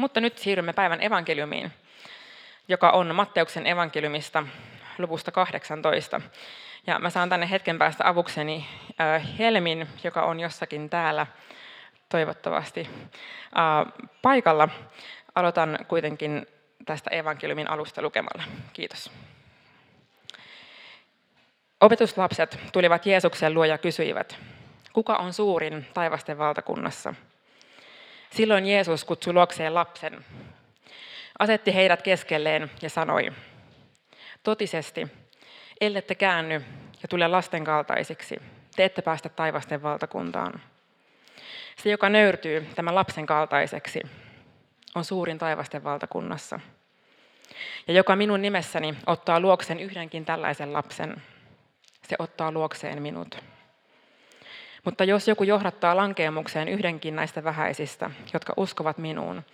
Mutta nyt siirrymme päivän evankeliumiin, joka on Matteuksen evankeliumista luvusta 18. Ja mä saan tänne hetken päästä avukseni Helmin, joka on jossakin täällä toivottavasti paikalla. Aloitan kuitenkin tästä evankeliumin alusta lukemalla. Kiitos. Opetuslapset tulivat Jeesuksen luo ja kysyivät, kuka on suurin taivasten valtakunnassa? Silloin Jeesus kutsui luokseen lapsen, asetti heidät keskelleen ja sanoi, totisesti, ellette käänny ja tule lasten kaltaisiksi, te ette päästä taivasten valtakuntaan. Se, joka nöyrtyy tämän lapsen kaltaiseksi, on suurin taivasten valtakunnassa. Ja joka minun nimessäni ottaa luokseen yhdenkin tällaisen lapsen, se ottaa luokseen minut. Mutta jos joku johdattaa lankeamukseen yhdenkin näistä vähäisistä, jotka uskovat minuun,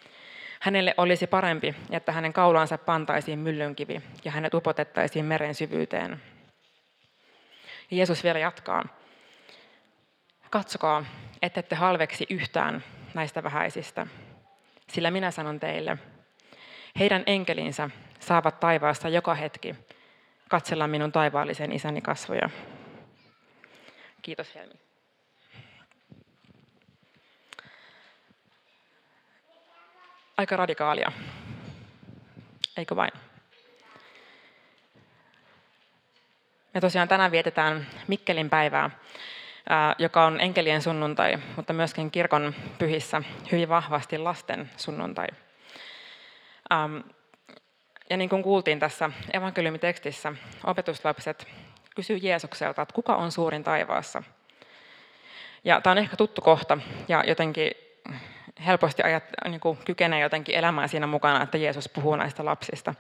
hänelle olisi parempi, että hänen kaulansa pantaisiin myllynkivi ja hänet upotettaisiin meren syvyyteen. Ja Jeesus vielä jatkaa. Katsokaa, ettette halveksi yhtään näistä vähäisistä, sillä minä sanon teille, heidän enkelinsä saavat taivaasta joka hetki katsella minun taivaallisen isäni kasvoja. Kiitos Helmi. Aika radikaalia, eikö vain? Me tosiaan tänään vietetään Mikkelin päivää, joka on enkelien sunnuntai, mutta myöskin kirkon pyhissä hyvin vahvasti lasten sunnuntai. Ja niin kuin kuultiin tässä evankeliumitekstissä, opetuslapset kysyy Jeesukselta, että kuka on suurin taivaassa. Ja tämä on ehkä tuttu kohta ja jotenkin helposti ajat, niin kuin kykenee jotenkin elämään siinä mukana, että Jeesus puhuu näistä lapsista.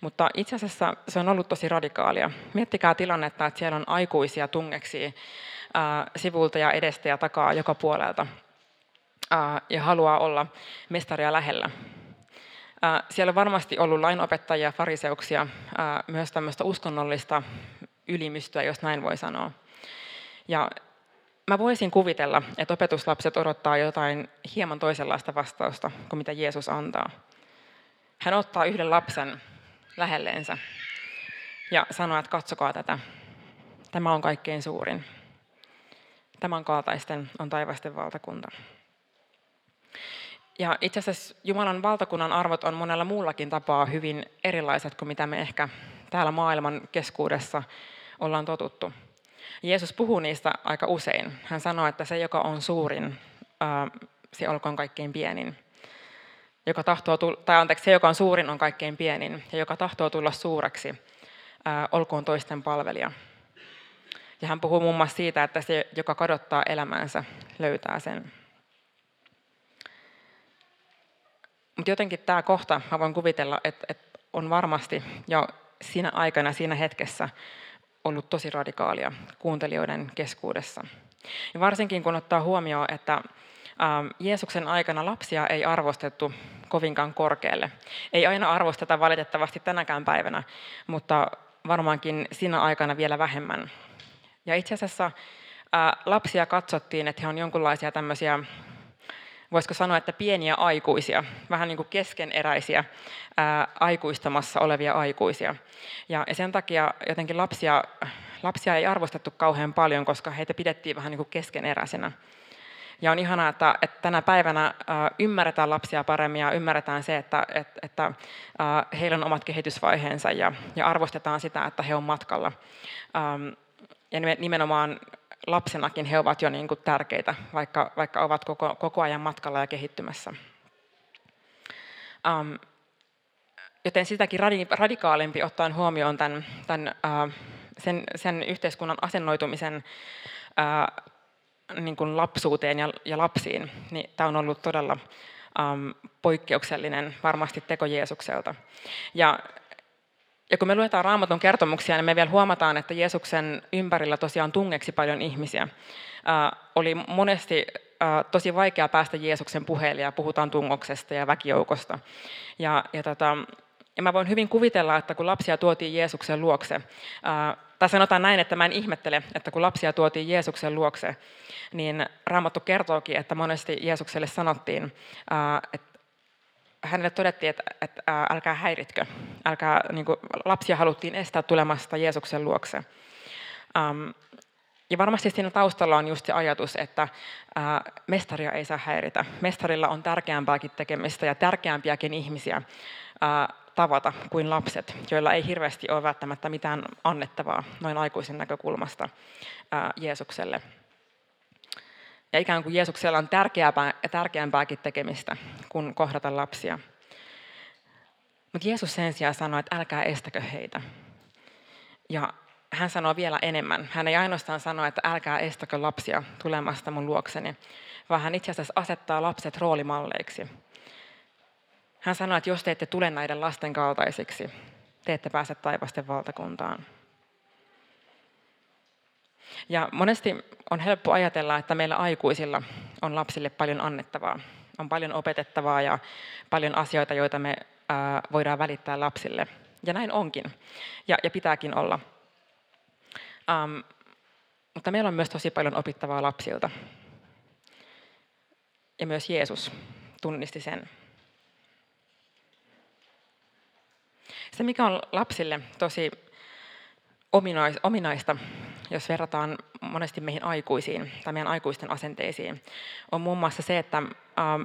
Mutta itse asiassa se on ollut tosi radikaalia. Miettikää tilannetta, että siellä on aikuisia tungeksi ää, sivulta ja edestä ja takaa joka puolelta ää, ja haluaa olla mestaria lähellä. Siellä on varmasti ollut lainopettajia, fariseuksia, myös tämmöistä uskonnollista ylimystyä, jos näin voi sanoa. Ja mä voisin kuvitella, että opetuslapset odottaa jotain hieman toisenlaista vastausta kuin mitä Jeesus antaa. Hän ottaa yhden lapsen lähelleensä ja sanoo, että katsokaa tätä. Tämä on kaikkein suurin. Tämän kaltaisten on taivasten valtakunta. Ja itse asiassa Jumalan valtakunnan arvot on monella muullakin tapaa hyvin erilaiset kuin mitä me ehkä täällä maailman keskuudessa ollaan totuttu. Jeesus puhuu niistä aika usein. Hän sanoo, että se, joka on suurin, se olkoon kaikkein pienin. Joka tahtoo, tai anteeksi, se, joka on suurin, on kaikkein pienin. Ja joka tahtoo tulla suureksi, olkoon toisten palvelija. Ja hän puhuu muun muassa siitä, että se, joka kadottaa elämänsä, löytää sen. Mutta jotenkin tämä kohta, mä voin kuvitella, että, että on varmasti jo siinä aikana, siinä hetkessä ollut tosi radikaalia kuuntelijoiden keskuudessa. Ja varsinkin kun ottaa huomioon, että Jeesuksen aikana lapsia ei arvostettu kovinkaan korkealle. Ei aina arvosteta valitettavasti tänäkään päivänä, mutta varmaankin siinä aikana vielä vähemmän. Ja itse asiassa lapsia katsottiin, että he on jonkinlaisia tämmöisiä voisiko sanoa, että pieniä aikuisia, vähän niin kuin keskeneräisiä ää, aikuistamassa olevia aikuisia. Ja sen takia jotenkin lapsia, lapsia ei arvostettu kauhean paljon, koska heitä pidettiin vähän niin kuin keskeneräisenä. Ja on ihanaa, että, että tänä päivänä äh, ymmärretään lapsia paremmin ja ymmärretään se, että, että, että äh, heillä on omat kehitysvaiheensa ja, ja arvostetaan sitä, että he on matkalla. Ähm, ja nimenomaan lapsenakin he ovat jo niin kuin tärkeitä, vaikka, vaikka ovat koko, koko ajan matkalla ja kehittymässä. Um, joten sitäkin radikaalimpi ottaen huomioon tämän, tämän, uh, sen, sen yhteiskunnan asennoitumisen uh, niin kuin lapsuuteen ja, ja lapsiin, niin tämä on ollut todella um, poikkeuksellinen varmasti teko Jeesukselta. Ja ja kun me luetaan raamatun kertomuksia, niin me vielä huomataan, että Jeesuksen ympärillä tosiaan tungeksi paljon ihmisiä. Äh, oli monesti äh, tosi vaikea päästä Jeesuksen puheelle ja puhutaan tungoksesta ja väkijoukosta. Ja, ja, tota, ja mä voin hyvin kuvitella, että kun lapsia tuotiin Jeesuksen luokse, äh, tai sanotaan näin, että mä en ihmettele, että kun lapsia tuotiin Jeesuksen luokse, niin Raamattu kertookin, että monesti Jeesukselle sanottiin, että hänelle todettiin, että, että älkää häiritkö, älkää, niin kuin, lapsia haluttiin estää tulemasta Jeesuksen luokse. Um, ja varmasti siinä taustalla on just se ajatus, että ää, mestaria ei saa häiritä. Mestarilla on tärkeämpääkin tekemistä ja tärkeämpiäkin ihmisiä ää, tavata kuin lapset, joilla ei hirveästi ole välttämättä mitään annettavaa noin aikuisen näkökulmasta ää, Jeesukselle. Ja ikään kuin Jeesuksella on tärkeämpää, tärkeämpääkin tekemistä kuin kohdata lapsia. Mutta Jeesus sen sijaan sanoi, että älkää estäkö heitä. Ja hän sanoo vielä enemmän. Hän ei ainoastaan sano, että älkää estäkö lapsia tulemasta mun luokseni, vaan hän itse asiassa asettaa lapset roolimalleiksi. Hän sanoo, että jos te ette tule näiden lasten kaltaisiksi, te ette pääse taivasten valtakuntaan. Ja monesti on helppo ajatella, että meillä aikuisilla on lapsille paljon annettavaa. On paljon opetettavaa ja paljon asioita, joita me voidaan välittää lapsille. Ja näin onkin. Ja, ja pitääkin olla. Um, mutta meillä on myös tosi paljon opittavaa lapsilta. Ja myös Jeesus tunnisti sen. Se, mikä on lapsille tosi ominaista, jos verrataan monesti meihin aikuisiin tai meidän aikuisten asenteisiin, on muun muassa se, että ähm,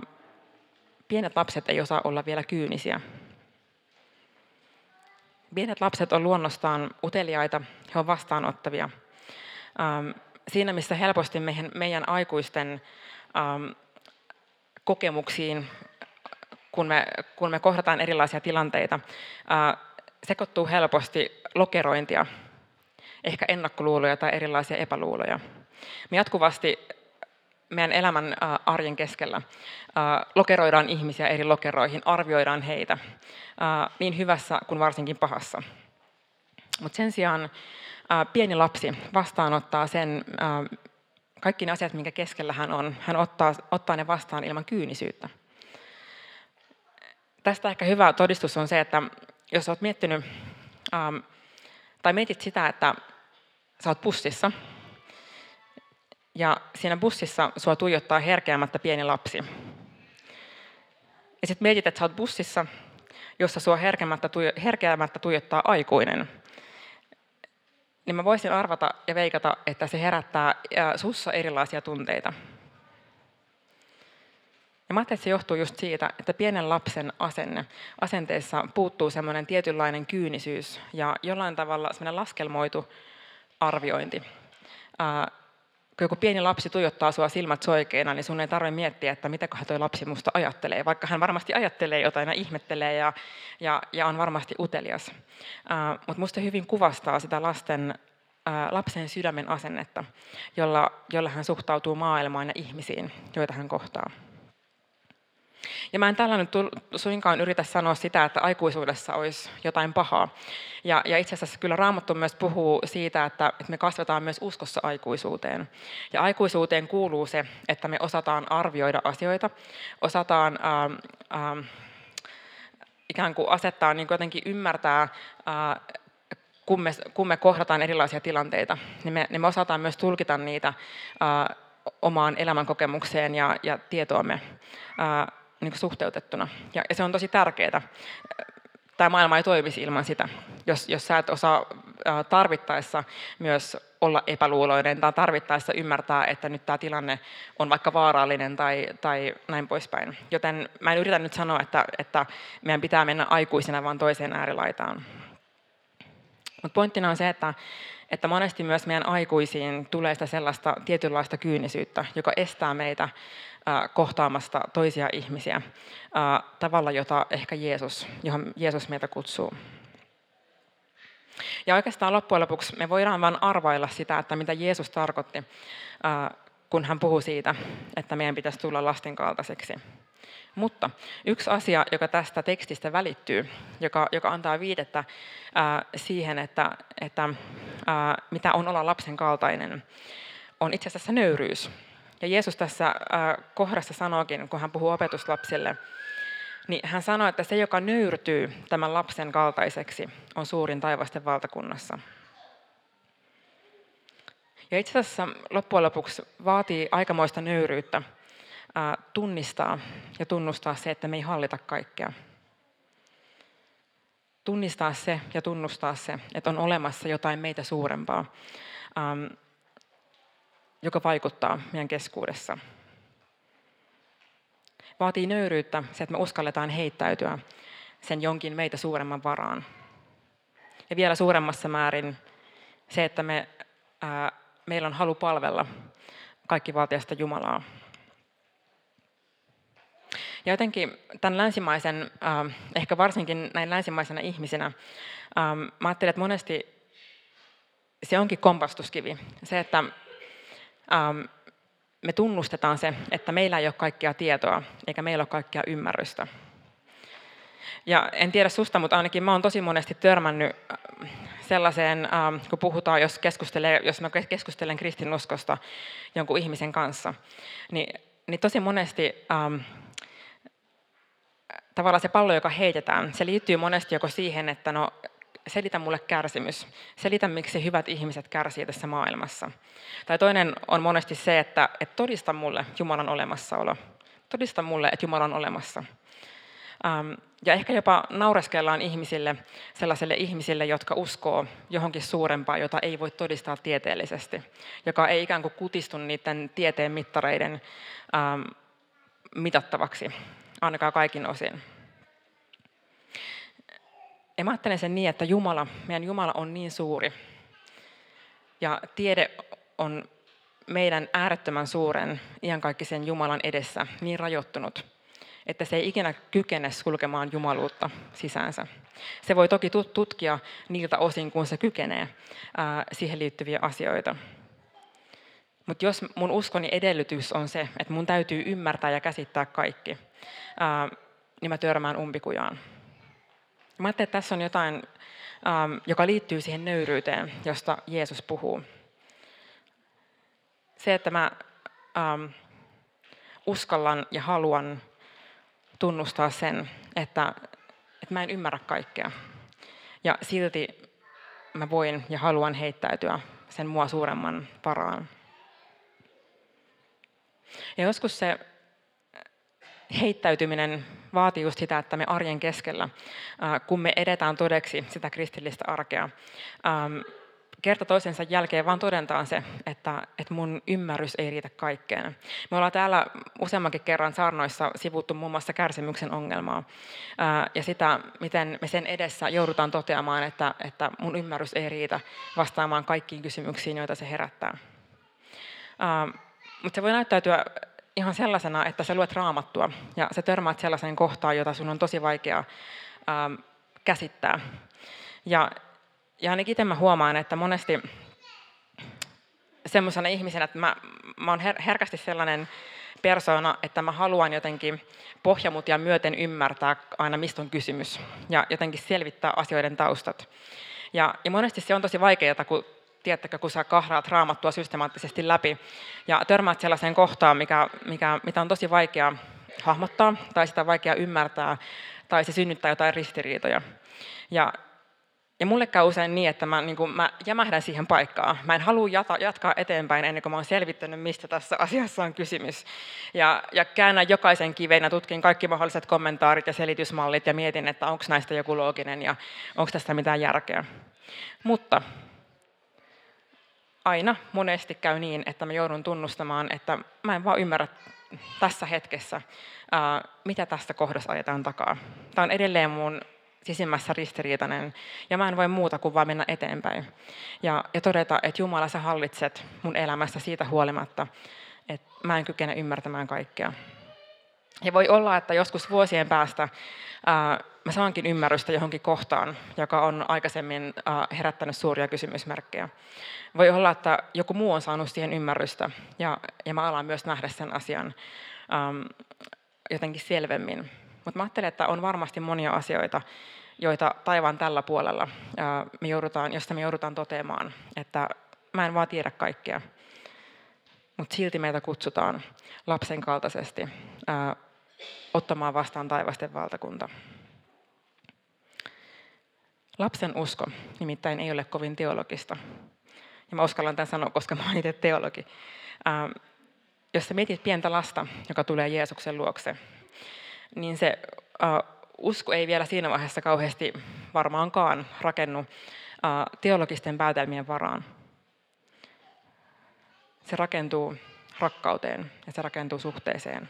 pienet lapset ei osaa olla vielä kyynisiä. Pienet lapset on luonnostaan uteliaita, he ovat vastaanottavia. Ähm, siinä, missä helposti meidän, meidän aikuisten ähm, kokemuksiin, kun me, kun me kohdataan erilaisia tilanteita, äh, sekoittuu helposti lokerointia, ehkä ennakkoluuloja tai erilaisia epäluuloja. Me jatkuvasti meidän elämän arjen keskellä lokeroidaan ihmisiä eri lokeroihin, arvioidaan heitä niin hyvässä kuin varsinkin pahassa. Mutta sen sijaan pieni lapsi vastaanottaa sen, kaikki ne asiat, minkä keskellä hän on, hän ottaa, ottaa ne vastaan ilman kyynisyyttä. Tästä ehkä hyvä todistus on se, että jos olet miettinyt, tai mietit sitä, että sä oot bussissa, ja siinä bussissa sua tuijottaa herkeämättä pieni lapsi. Ja sitten mietit, että sä oot bussissa, jossa sua herkeämättä, tuijo- herkeämättä tuijottaa aikuinen. Niin mä voisin arvata ja veikata, että se herättää sussa erilaisia tunteita. Ja mä että se johtuu just siitä, että pienen lapsen asenne, asenteessa puuttuu semmoinen tietynlainen kyynisyys ja jollain tavalla semmoinen laskelmoitu arviointi kun joku pieni lapsi tuijottaa sua silmät soikeina, niin sun ei tarvitse miettiä, että mitä tuo lapsi musta ajattelee, vaikka hän varmasti ajattelee jotain ja ihmettelee ja, ja, ja on varmasti utelias. Mutta musta hyvin kuvastaa sitä lasten, lapsen sydämen asennetta, jolla, jolla hän suhtautuu maailmaan ja ihmisiin, joita hän kohtaa. Ja mä en tällä nyt suinkaan yritä sanoa sitä, että aikuisuudessa olisi jotain pahaa. Ja, ja itse asiassa kyllä Raamattu myös puhuu siitä, että, että me kasvetaan myös uskossa aikuisuuteen. Ja aikuisuuteen kuuluu se, että me osataan arvioida asioita, osataan ähm, ähm, ikään kuin asettaa, niin kuin jotenkin ymmärtää, äh, kun me, kun me kohdataan erilaisia tilanteita, niin me, niin me osataan myös tulkita niitä äh, omaan elämänkokemukseen ja, ja tietoamme. Äh, niin kuin suhteutettuna. Ja, ja se on tosi tärkeää. Tämä maailma ei toimisi ilman sitä. Jos, jos sä et osaa tarvittaessa myös olla epäluuloinen tai tarvittaessa ymmärtää, että nyt tämä tilanne on vaikka vaarallinen tai, tai näin poispäin. Joten mä en yritä nyt sanoa, että, että meidän pitää mennä aikuisena vaan toiseen äärilaitaan. Mutta pointtina on se, että, että monesti myös meidän aikuisiin tulee sitä sellaista tietynlaista kyynisyyttä, joka estää meitä kohtaamasta toisia ihmisiä tavalla, jota ehkä Jeesus, johon Jeesus meitä kutsuu. Ja oikeastaan loppujen lopuksi me voidaan vain arvailla sitä, että mitä Jeesus tarkoitti, kun hän puhuu siitä, että meidän pitäisi tulla lasten kaltaiseksi. Mutta yksi asia, joka tästä tekstistä välittyy, joka, joka antaa viidettä ää, siihen, että, että ää, mitä on olla lapsen kaltainen, on itse asiassa nöyryys. Ja Jeesus tässä ää, kohdassa sanookin, kun hän puhuu opetuslapsille, niin hän sanoo, että se, joka nöyrtyy tämän lapsen kaltaiseksi, on suurin taivasten valtakunnassa. Ja itse asiassa loppujen lopuksi vaatii aikamoista nöyryyttä tunnistaa ja tunnustaa se, että me ei hallita kaikkea. Tunnistaa se ja tunnustaa se, että on olemassa jotain meitä suurempaa, joka vaikuttaa meidän keskuudessa. Vaatii nöyryyttä se, että me uskalletaan heittäytyä sen jonkin meitä suuremman varaan. Ja vielä suuremmassa määrin se, että me, ää, meillä on halu palvella kaikki valtiasta Jumalaa. Ja jotenkin tämän länsimaisen, äh, ehkä varsinkin näin länsimaisena ihmisenä, ähm, mä ajattelen, että monesti se onkin kompastuskivi. Se, että ähm, me tunnustetaan se, että meillä ei ole kaikkia tietoa, eikä meillä ole kaikkia ymmärrystä. Ja en tiedä susta, mutta ainakin mä oon tosi monesti törmännyt äh, sellaiseen, ähm, kun puhutaan, jos, keskustelee, jos mä keskustelen kristinuskosta jonkun ihmisen kanssa, niin, niin tosi monesti ähm, tavallaan se pallo, joka heitetään, se liittyy monesti joko siihen, että no selitä mulle kärsimys, selitä miksi hyvät ihmiset kärsii tässä maailmassa. Tai toinen on monesti se, että, että todista mulle Jumalan olemassaolo. Todista mulle, että Jumala on olemassa. Ähm, ja ehkä jopa naureskellaan ihmisille, sellaisille ihmisille, jotka uskoo johonkin suurempaa, jota ei voi todistaa tieteellisesti, joka ei ikään kuin kutistu niiden tieteen mittareiden ähm, mitattavaksi, ainakaan kaikin osin. Ja mä ajattelen sen niin, että Jumala, meidän Jumala on niin suuri. Ja tiede on meidän äärettömän suuren iankaikkisen Jumalan edessä niin rajoittunut, että se ei ikinä kykene sulkemaan jumaluutta sisäänsä. Se voi toki tutkia niiltä osin, kun se kykenee siihen liittyviä asioita. Mutta jos mun uskoni edellytys on se, että mun täytyy ymmärtää ja käsittää kaikki, niin mä törmään umpikujaan. Mä ajattelin, että tässä on jotain, joka liittyy siihen nöyryyteen, josta Jeesus puhuu. Se, että mä uskallan ja haluan tunnustaa sen, että, että mä en ymmärrä kaikkea. Ja silti mä voin ja haluan heittäytyä sen mua suuremman varaan. Ja joskus se heittäytyminen vaatii just sitä, että me arjen keskellä, kun me edetään todeksi sitä kristillistä arkea, kerta toisensa jälkeen vaan todentaan se, että, että mun ymmärrys ei riitä kaikkeen. Me ollaan täällä useammankin kerran saarnoissa sivuttu muun muassa kärsimyksen ongelmaa ja sitä, miten me sen edessä joudutaan toteamaan, että, että mun ymmärrys ei riitä vastaamaan kaikkiin kysymyksiin, joita se herättää. Mutta se voi näyttäytyä ihan sellaisena, että sä luet raamattua ja sä törmäät sellaiseen kohtaan, jota sun on tosi vaikea käsittää. Ja ja ainakin itse mä huomaan, että monesti semmoisena ihmisenä, että mä, mä oon her- herkästi sellainen persona, että mä haluan jotenkin pohjamutia myöten ymmärtää aina, mistä on kysymys, ja jotenkin selvittää asioiden taustat. Ja, ja monesti se on tosi vaikeaa, kun tiedättekö, kun sä kahraat raamattua systemaattisesti läpi ja törmäät sellaiseen kohtaan, mikä, mikä, mitä on tosi vaikea hahmottaa, tai sitä on vaikea ymmärtää, tai se synnyttää jotain ristiriitoja. Ja ja mulle käy usein niin, että mä, niin kuin, mä jämähdän siihen paikkaan. Mä en halua jata, jatkaa eteenpäin ennen kuin mä oon selvittänyt, mistä tässä asiassa on kysymys. Ja, ja käännän jokaisen kiveen ja tutkin kaikki mahdolliset kommentaarit ja selitysmallit ja mietin, että onko näistä joku looginen ja onko tästä mitään järkeä. Mutta aina monesti käy niin, että mä joudun tunnustamaan, että mä en vaan ymmärrä tässä hetkessä, mitä tästä kohdassa ajetaan takaa. Tämä on edelleen mun sisimmässä ristiriitainen, ja mä en voi muuta kuin vaan mennä eteenpäin. Ja, ja todeta, että Jumala, sä hallitset mun elämässä siitä huolimatta, että mä en kykene ymmärtämään kaikkea. Ja voi olla, että joskus vuosien päästä ää, mä saankin ymmärrystä johonkin kohtaan, joka on aikaisemmin ää, herättänyt suuria kysymysmerkkejä. Voi olla, että joku muu on saanut siihen ymmärrystä, ja, ja mä alan myös nähdä sen asian ää, jotenkin selvemmin. Mutta mä ajattelen, että on varmasti monia asioita, joita taivaan tällä puolella me joudutaan, josta me joudutaan toteamaan, että mä en vaan tiedä kaikkea. Mutta silti meitä kutsutaan lapsen kaltaisesti ää, ottamaan vastaan taivasten valtakunta. Lapsen usko nimittäin ei ole kovin teologista. Ja mä uskallan tämän sanoa, koska mä olen itse teologi. Ää, jos sä mietit pientä lasta, joka tulee Jeesuksen luokse, niin se uh, usko ei vielä siinä vaiheessa kauheasti varmaankaan rakennu uh, teologisten päätelmien varaan. Se rakentuu rakkauteen ja se rakentuu suhteeseen.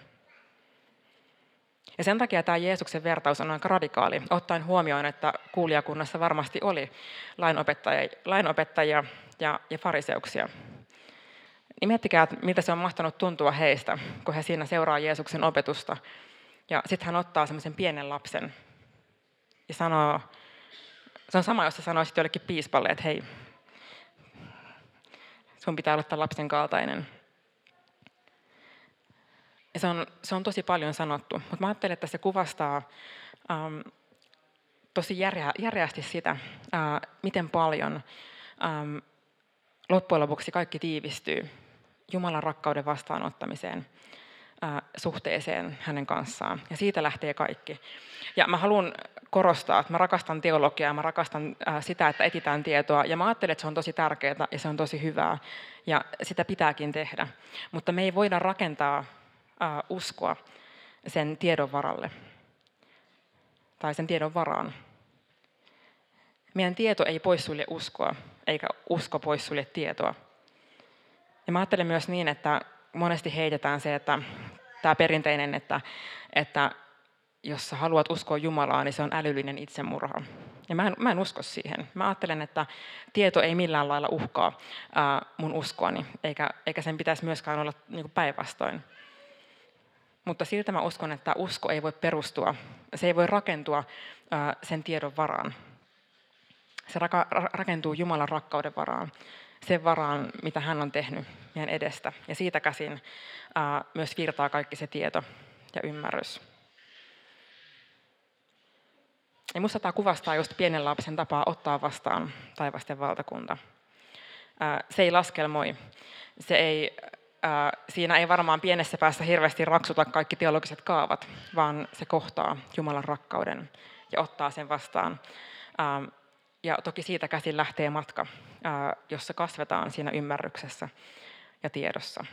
Ja sen takia tämä Jeesuksen vertaus on aika radikaali, ottaen huomioon, että kuulijakunnassa varmasti oli lainopettajia, lainopettajia ja, ja fariseuksia. Niin miettikää, että miltä se on mahtanut tuntua heistä, kun he siinä seuraa Jeesuksen opetusta. Ja sitten hän ottaa semmoisen pienen lapsen ja sanoo, se on sama, jos sä sanoisit jollekin piispalle, että hei, sun pitää olla tämän lapsen kaltainen. Ja se on, se on tosi paljon sanottu, mutta mä ajattelen, että se kuvastaa ähm, tosi järeä, järeästi sitä, äh, miten paljon ähm, loppujen lopuksi kaikki tiivistyy Jumalan rakkauden vastaanottamiseen, äh, suhteeseen hänen kanssaan. Ja siitä lähtee kaikki. Ja mä haluan korostaa, että mä rakastan teologiaa, mä rakastan äh, sitä, että etitään tietoa, ja mä ajattelen, että se on tosi tärkeää ja se on tosi hyvää, ja sitä pitääkin tehdä. Mutta me ei voida rakentaa uskoa sen tiedon varalle tai sen tiedon varaan. Meidän tieto ei poissulje uskoa, eikä usko poissulje tietoa. Ja mä ajattelen myös niin, että monesti heitetään se, että tämä perinteinen, että, että jos sä haluat uskoa Jumalaa, niin se on älyllinen itsemurha. Ja mä en, mä en usko siihen. Mä ajattelen, että tieto ei millään lailla uhkaa ää, mun uskoani, eikä, eikä sen pitäisi myöskään olla niin päinvastoin. Mutta siltä mä uskon, että usko ei voi perustua, se ei voi rakentua sen tiedon varaan. Se rakentuu Jumalan rakkauden varaan, sen varaan, mitä hän on tehnyt meidän edestä. Ja siitä käsin myös virtaa kaikki se tieto ja ymmärrys. Ja minusta tämä kuvastaa just pienen lapsen tapaa ottaa vastaan taivasten valtakunta. Se ei laskelmoi, se ei siinä ei varmaan pienessä päässä hirveästi raksuta kaikki teologiset kaavat, vaan se kohtaa Jumalan rakkauden ja ottaa sen vastaan. Ja toki siitä käsin lähtee matka, jossa kasvetaan siinä ymmärryksessä ja tiedossa.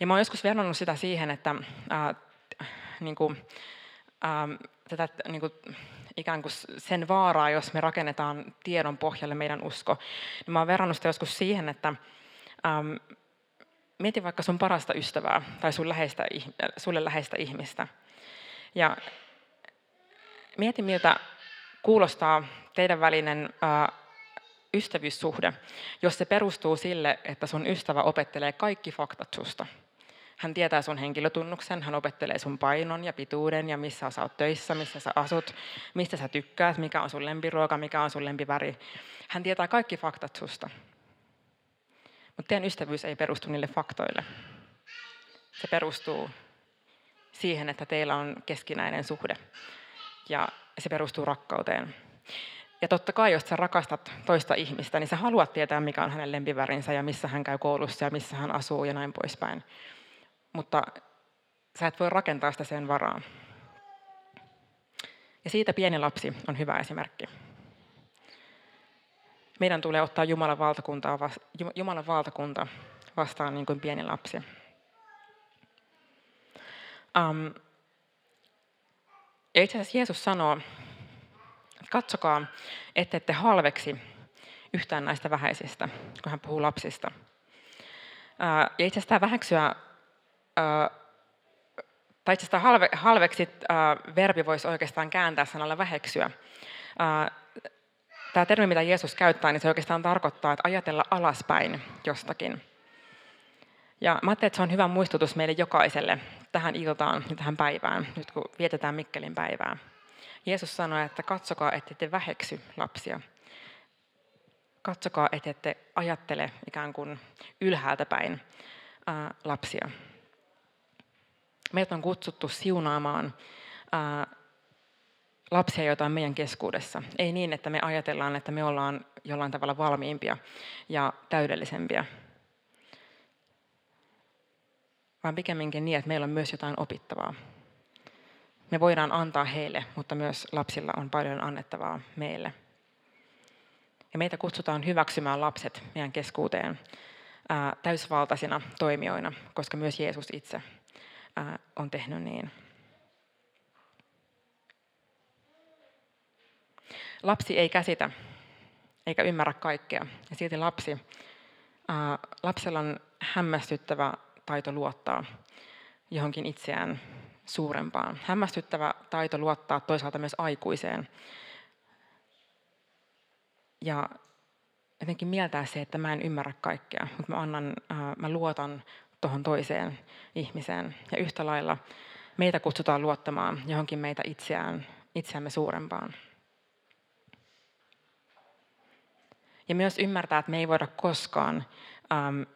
Ja mä oon joskus verrannut sitä siihen, että ää, niin kuin, ää, tätä niin kuin, ikään kuin sen vaaraa, jos me rakennetaan tiedon pohjalle meidän usko, niin mä oon verrannut sitä joskus siihen, että Ähm, mieti vaikka sun parasta ystävää tai sun läheistä, sulle läheistä ihmistä. Ja mieti, miltä kuulostaa teidän välinen äh, ystävyyssuhde, jos se perustuu sille, että sun ystävä opettelee kaikki faktat susta. Hän tietää sun henkilötunnuksen, hän opettelee sun painon ja pituuden ja missä sä oot töissä, missä sä asut, mistä sä tykkäät, mikä on sun lempiruoka, mikä on sun lempiväri. Hän tietää kaikki faktat susta. Mutta teidän ystävyys ei perustu niille faktoille. Se perustuu siihen, että teillä on keskinäinen suhde. Ja se perustuu rakkauteen. Ja totta kai, jos sä rakastat toista ihmistä, niin sä haluat tietää, mikä on hänen lempivärinsä ja missä hän käy koulussa ja missä hän asuu ja näin poispäin. Mutta sä et voi rakentaa sitä sen varaan. Ja siitä pieni lapsi on hyvä esimerkki meidän tulee ottaa Jumalan, valtakuntaa, Jumalan valtakunta vastaan niin kuin pieni lapsi. Um, ja itse asiassa Jeesus sanoo, että katsokaa, ette ette halveksi yhtään näistä vähäisistä, kun hän puhuu lapsista. Uh, ja itse asiassa tämä väheksyä, uh, tai itse asiassa halve, halveksi uh, verbi voisi oikeastaan kääntää sanalla väheksyä. Uh, tämä termi, mitä Jeesus käyttää, niin se oikeastaan tarkoittaa, että ajatella alaspäin jostakin. Ja mä että se on hyvä muistutus meille jokaiselle tähän iltaan ja tähän päivään, nyt kun vietetään Mikkelin päivää. Jeesus sanoi, että katsokaa, ette väheksy lapsia. Katsokaa, ette ajattele ikään kuin ylhäältä päin ää, lapsia. Meitä on kutsuttu siunaamaan ää, lapsia, joita on meidän keskuudessa. Ei niin, että me ajatellaan, että me ollaan jollain tavalla valmiimpia ja täydellisempiä, vaan pikemminkin niin, että meillä on myös jotain opittavaa. Me voidaan antaa heille, mutta myös lapsilla on paljon annettavaa meille. Ja meitä kutsutaan hyväksymään lapset meidän keskuuteen ää, täysvaltaisina toimijoina, koska myös Jeesus itse ää, on tehnyt niin. Lapsi ei käsitä eikä ymmärrä kaikkea. Ja silti lapsi, ää, lapsella on hämmästyttävä taito luottaa johonkin itseään suurempaan. Hämmästyttävä taito luottaa toisaalta myös aikuiseen. Ja jotenkin mieltää se, että mä en ymmärrä kaikkea, mutta mä, annan, ää, mä luotan tuohon toiseen ihmiseen. Ja yhtä lailla meitä kutsutaan luottamaan johonkin meitä itseään, itseämme suurempaan. Ja myös ymmärtää, että me ei voida koskaan äm,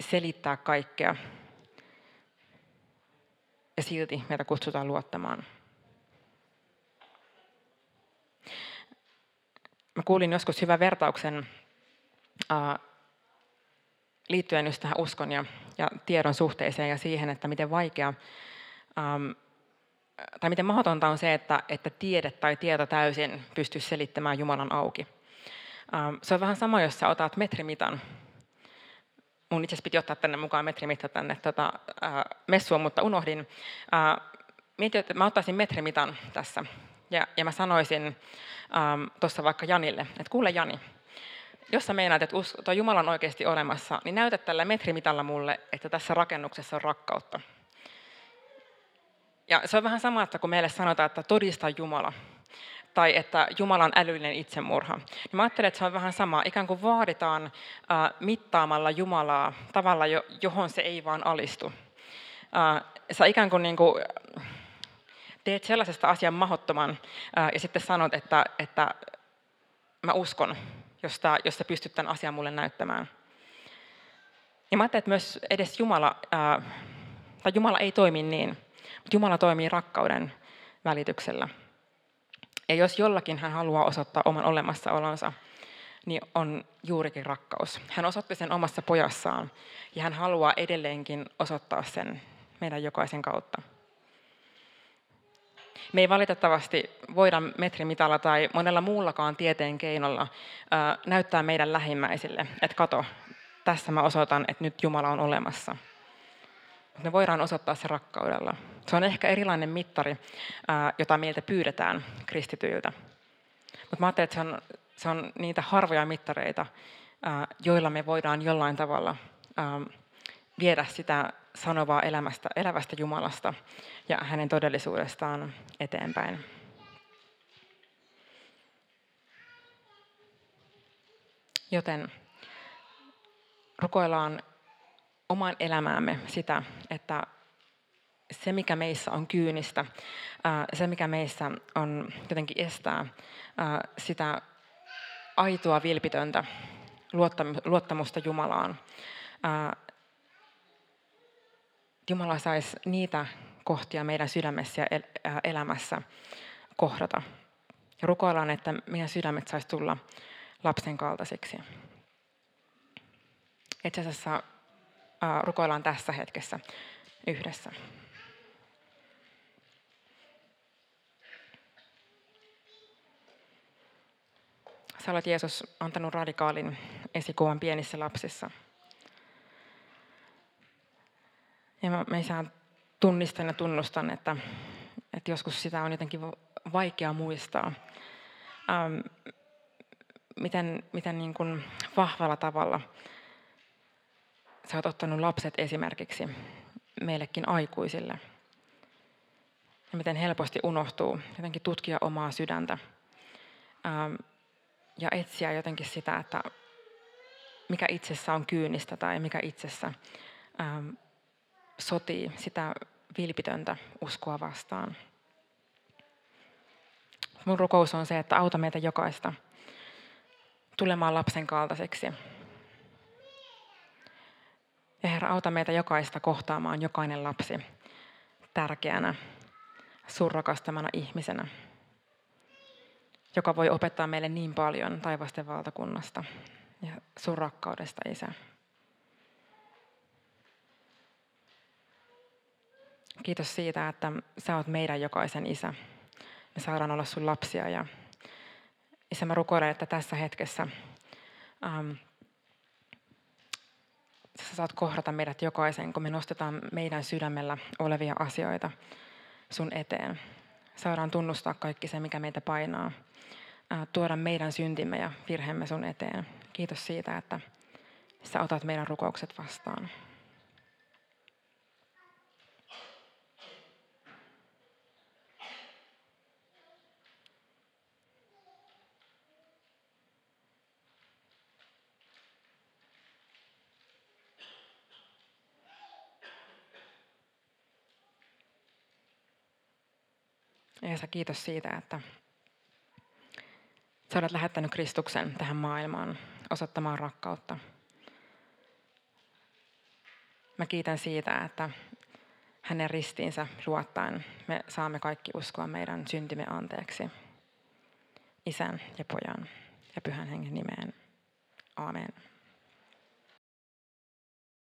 selittää kaikkea. Ja silti meitä kutsutaan luottamaan. Mä kuulin joskus hyvän vertauksen äh, liittyen just tähän uskon ja, ja tiedon suhteeseen ja siihen, että miten vaikea ähm, tai miten mahdotonta on se, että, että tiede tai tieto täysin pystyisi selittämään Jumalan auki. Ähm, se on vähän sama, jos sä otat metrimitan. Mun itse piti ottaa tänne mukaan metrimitta tänne tota, äh, messua, mutta unohdin. Äh, mietin, että mä ottaisin metrimitan tässä. Ja, ja mä sanoisin ähm, tuossa vaikka Janille, että kuule Jani, jos sä meinaat, että tuo Jumala on oikeasti olemassa, niin näytä tällä metrimitalla mulle, että tässä rakennuksessa on rakkautta. Ja se on vähän sama, että kun meille sanotaan, että todista Jumala, tai että Jumala on älyllinen itsemurha. Niin mä ajattelen, että se on vähän sama. Ikään kuin vaaditaan mittaamalla Jumalaa tavalla, johon se ei vaan alistu. Sä ikään kuin, niin kuin teet sellaisesta asian mahottoman ja sitten sanot, että, että mä uskon, jos, tää, jos sä pystyt tämän asian mulle näyttämään. Ja mä ajattelen, että myös edes Jumala, tai Jumala ei toimi niin, mutta Jumala toimii rakkauden välityksellä. Ja jos jollakin hän haluaa osoittaa oman olemassaolonsa, niin on juurikin rakkaus. Hän osoitti sen omassa pojassaan ja hän haluaa edelleenkin osoittaa sen meidän jokaisen kautta. Me ei valitettavasti voida metrimitalla tai monella muullakaan tieteen keinolla näyttää meidän lähimmäisille, että kato, tässä mä osoitan, että nyt Jumala on olemassa – me voidaan osoittaa se rakkaudella. Se on ehkä erilainen mittari, jota meiltä pyydetään kristityiltä. Mutta mä ajattelen, että se on, se on niitä harvoja mittareita, joilla me voidaan jollain tavalla viedä sitä sanovaa elämästä, elävästä Jumalasta ja hänen todellisuudestaan eteenpäin. Joten rukoillaan omaan elämäämme sitä, että se, mikä meissä on kyynistä, se, mikä meissä on jotenkin estää sitä aitoa vilpitöntä luottamusta Jumalaan. Jumala saisi niitä kohtia meidän sydämessä ja elämässä kohdata. Ja rukoillaan, että meidän sydämet saisi tulla lapsen kaltaisiksi. Itse asiassa rukoillaan tässä hetkessä yhdessä. Sä olet Jeesus antanut radikaalin esikuvan pienissä lapsissa. Ja mä, mä tunnistan ja tunnustan, että, että joskus sitä on jotenkin vaikea muistaa. Ähm, miten miten niin kuin vahvalla tavalla sä oot ottanut lapset esimerkiksi meillekin aikuisille. Ja miten helposti unohtuu jotenkin tutkia omaa sydäntä ähm, ja etsiä jotenkin sitä, että mikä itsessä on kyynistä tai mikä itsessä ähm, sotii sitä vilpitöntä uskoa vastaan. Mun rukous on se, että auta meitä jokaista tulemaan lapsen kaltaiseksi ja Herra, auta meitä jokaista kohtaamaan jokainen lapsi tärkeänä, surrakastamana ihmisenä, joka voi opettaa meille niin paljon taivasten valtakunnasta ja sun rakkaudesta, Isä. Kiitos siitä, että sä oot meidän jokaisen isä. Me saadaan olla sun lapsia ja Isä, mä rukoilen, että tässä hetkessä ähm, sä saat kohdata meidät jokaisen, kun me nostetaan meidän sydämellä olevia asioita sun eteen. Saadaan tunnustaa kaikki se, mikä meitä painaa. Tuoda meidän syntimme ja virheemme sun eteen. Kiitos siitä, että sä otat meidän rukoukset vastaan. Jeesa, kiitos siitä, että sä olet lähettänyt Kristuksen tähän maailmaan osoittamaan rakkautta. Mä kiitän siitä, että hänen ristiinsä luottaen me saamme kaikki uskoa meidän syntimme anteeksi. Isän ja pojan ja pyhän hengen nimeen. Amen.